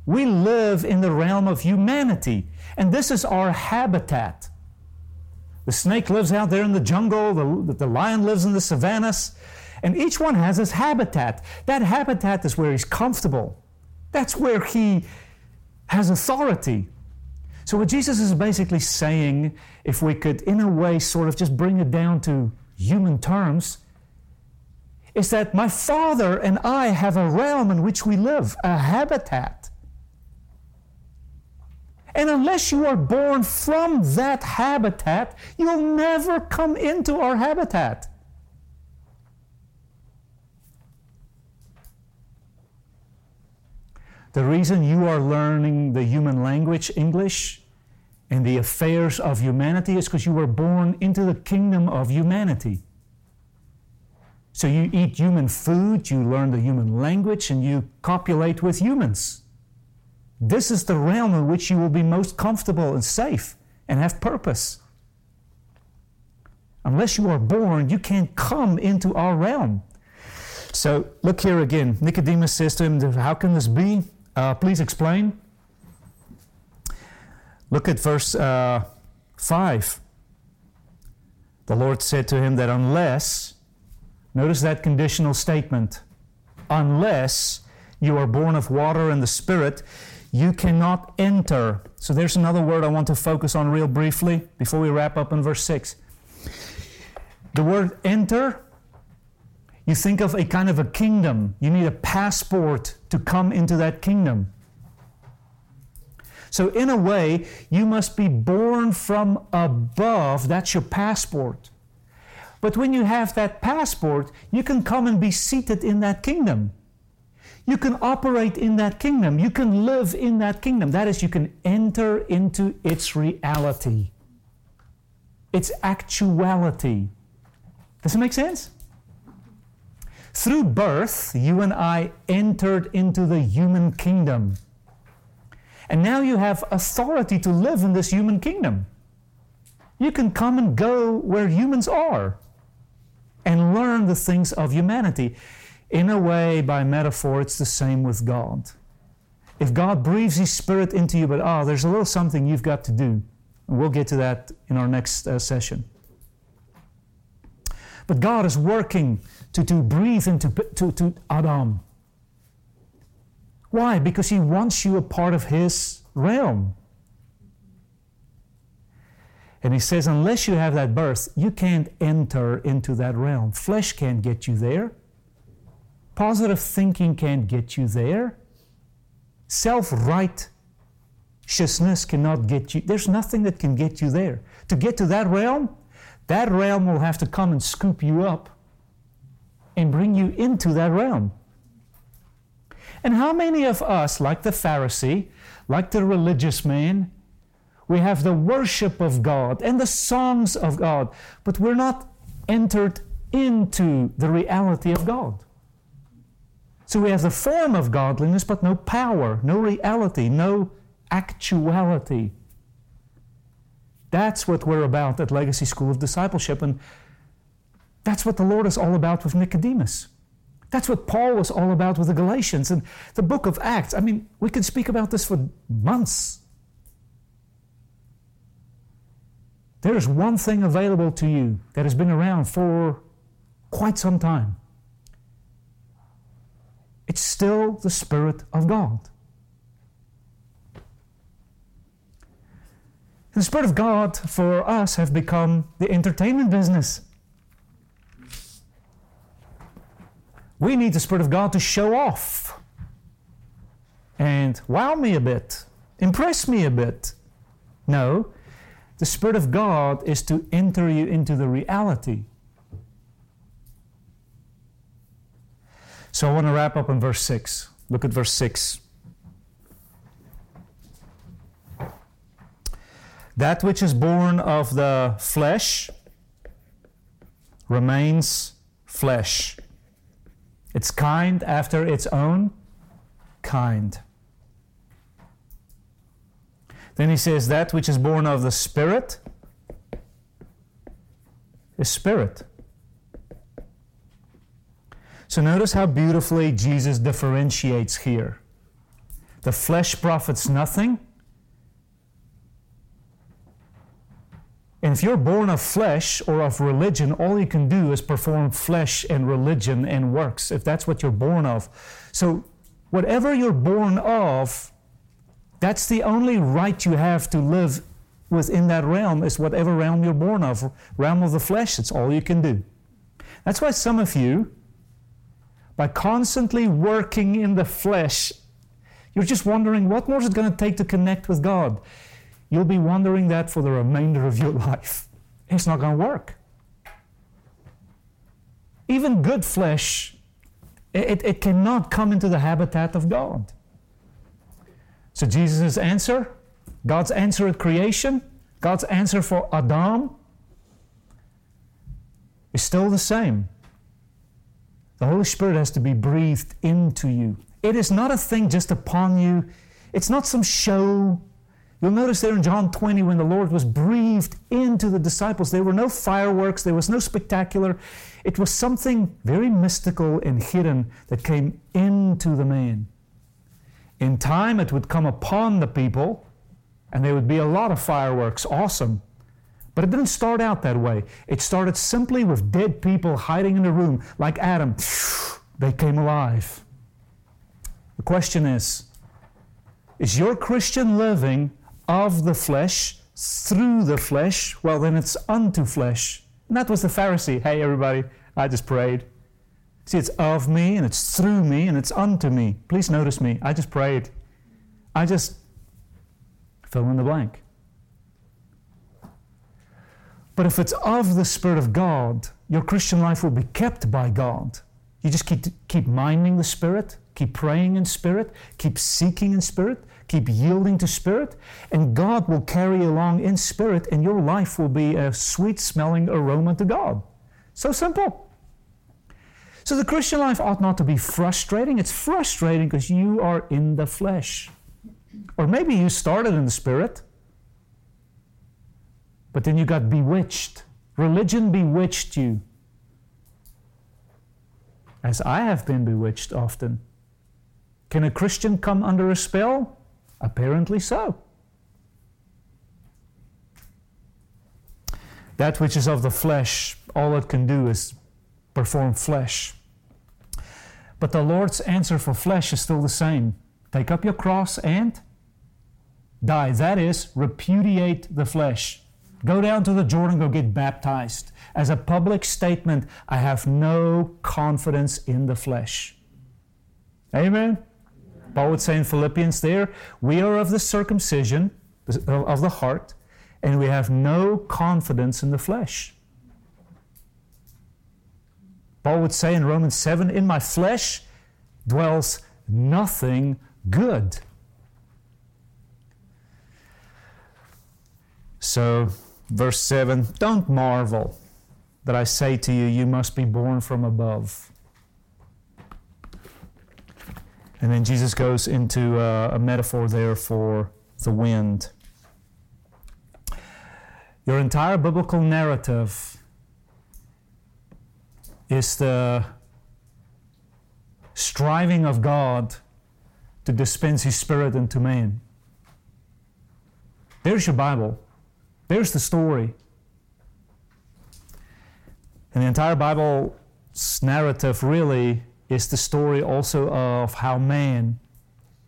we live in the realm of humanity. And this is our habitat. The snake lives out there in the jungle, the, the lion lives in the savannas, and each one has his habitat. That habitat is where he's comfortable, that's where he has authority. So, what Jesus is basically saying, if we could, in a way, sort of just bring it down to human terms, is that my Father and I have a realm in which we live, a habitat. And unless you are born from that habitat, you'll never come into our habitat. The reason you are learning the human language, English, and the affairs of humanity is because you were born into the kingdom of humanity. So you eat human food, you learn the human language, and you copulate with humans. This is the realm in which you will be most comfortable and safe and have purpose. Unless you are born, you can't come into our realm. So look here again. Nicodemus says to him, How can this be? Uh, please explain. Look at verse uh, 5. The Lord said to him that unless, notice that conditional statement, unless you are born of water and the Spirit, you cannot enter. So there's another word I want to focus on real briefly before we wrap up in verse 6. The word enter, you think of a kind of a kingdom. You need a passport to come into that kingdom. So, in a way, you must be born from above. That's your passport. But when you have that passport, you can come and be seated in that kingdom. You can operate in that kingdom. You can live in that kingdom. That is, you can enter into its reality, its actuality. Does it make sense? Through birth, you and I entered into the human kingdom. And now you have authority to live in this human kingdom. You can come and go where humans are and learn the things of humanity. In a way, by metaphor, it's the same with God. If God breathes His Spirit into you, but ah, oh, there's a little something you've got to do. And we'll get to that in our next uh, session. But God is working to, to breathe into to, to Adam why? Because He wants you a part of His realm. And He says, unless you have that birth, you can't enter into that realm. Flesh can't get you there. Positive thinking can't get you there. Self righteousness cannot get you. There's nothing that can get you there. To get to that realm, that realm will have to come and scoop you up and bring you into that realm. And how many of us, like the Pharisee, like the religious man, We have the worship of God and the songs of God, but we're not entered into the reality of God. So we have the form of godliness, but no power, no reality, no actuality. That's what we're about at Legacy School of Discipleship, and that's what the Lord is all about with Nicodemus. That's what Paul was all about with the Galatians and the book of Acts. I mean, we could speak about this for months. There is one thing available to you that has been around for quite some time. It's still the Spirit of God. And the Spirit of God for us have become the entertainment business. We need the Spirit of God to show off and wow me a bit, impress me a bit. No, the Spirit of God is to enter you into the reality. So I want to wrap up in verse 6. Look at verse 6. That which is born of the flesh remains flesh. It's kind after its own kind. Then he says, That which is born of the Spirit is spirit. So notice how beautifully Jesus differentiates here. The flesh profits nothing. And if you're born of flesh or of religion, all you can do is perform flesh and religion and works, if that's what you're born of. So, whatever you're born of, that's the only right you have to live within that realm, is whatever realm you're born of. Realm of the flesh, it's all you can do. That's why some of you, by constantly working in the flesh, you're just wondering what more is it going to take to connect with God? You'll be wondering that for the remainder of your life. It's not going to work. Even good flesh, it, it cannot come into the habitat of God. So Jesus' answer, God's answer at creation, God's answer for Adam, is still the same. The Holy Spirit has to be breathed into you. It is not a thing just upon you. It's not some show. You'll notice there in John 20 when the Lord was breathed into the disciples, there were no fireworks, there was no spectacular. It was something very mystical and hidden that came into the man. In time, it would come upon the people, and there would be a lot of fireworks, awesome. But it didn't start out that way. It started simply with dead people hiding in a room, like Adam. They came alive. The question is Is your Christian living of the flesh through the flesh? Well, then it's unto flesh. And that was the Pharisee. Hey, everybody, I just prayed. See, it's of me and it's through me and it's unto me. Please notice me. I just prayed. I just fill in the blank. But if it's of the Spirit of God, your Christian life will be kept by God. You just keep, keep minding the Spirit, keep praying in Spirit, keep seeking in Spirit, keep yielding to Spirit, and God will carry along in Spirit, and your life will be a sweet smelling aroma to God. So simple. So the Christian life ought not to be frustrating. It's frustrating because you are in the flesh. Or maybe you started in the Spirit but then you got bewitched. Religion bewitched you. As I have been bewitched often. Can a Christian come under a spell? Apparently so. That which is of the flesh, all it can do is perform flesh. But the Lord's answer for flesh is still the same take up your cross and die. That is, repudiate the flesh. Go down to the Jordan, go get baptized. As a public statement, I have no confidence in the flesh. Amen? Paul would say in Philippians there, we are of the circumcision of the heart, and we have no confidence in the flesh. Paul would say in Romans 7, in my flesh dwells nothing good. So, verse 7 Don't marvel that I say to you, you must be born from above. And then Jesus goes into uh, a metaphor there for the wind. Your entire biblical narrative is the striving of God to dispense His Spirit into man. There's your Bible. There's the story. And the entire Bible's narrative really is the story also of how man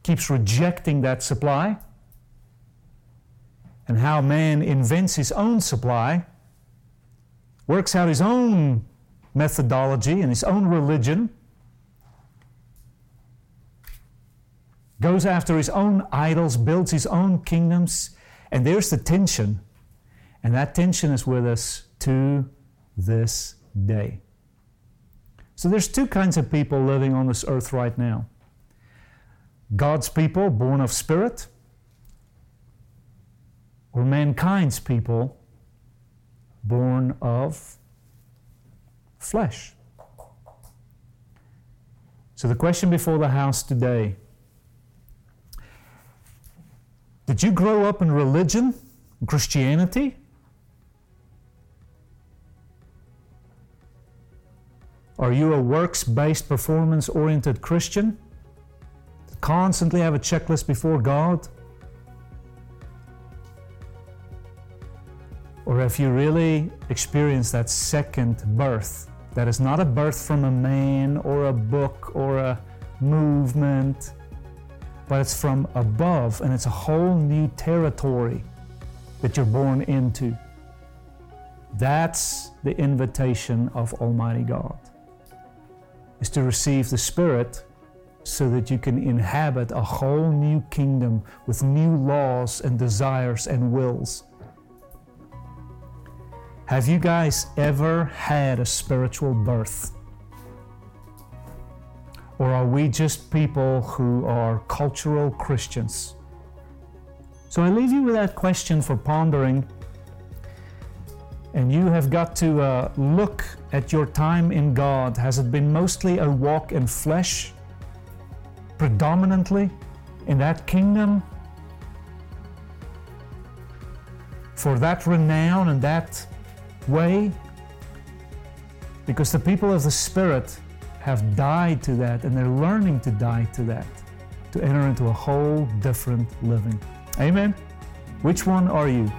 keeps rejecting that supply and how man invents his own supply, works out his own methodology and his own religion, goes after his own idols, builds his own kingdoms, and there's the tension. And that tension is with us to this day. So there's two kinds of people living on this earth right now. God's people born of spirit or mankind's people born of flesh. So the question before the house today Did you grow up in religion, Christianity? Are you a works based, performance oriented Christian? Constantly have a checklist before God? Or have you really experienced that second birth? That is not a birth from a man or a book or a movement but it's from above and it's a whole new territory that you're born into. That's the invitation of Almighty God. Is to receive the Spirit so that you can inhabit a whole new kingdom with new laws and desires and wills. Have you guys ever had a spiritual birth? Or are we just people who are cultural Christians? So I leave you with that question for pondering. And you have got to uh, look at your time in God. Has it been mostly a walk in flesh, predominantly in that kingdom? For that renown and that way? Because the people of the Spirit have died to that and they're learning to die to that to enter into a whole different living. Amen? Which one are you?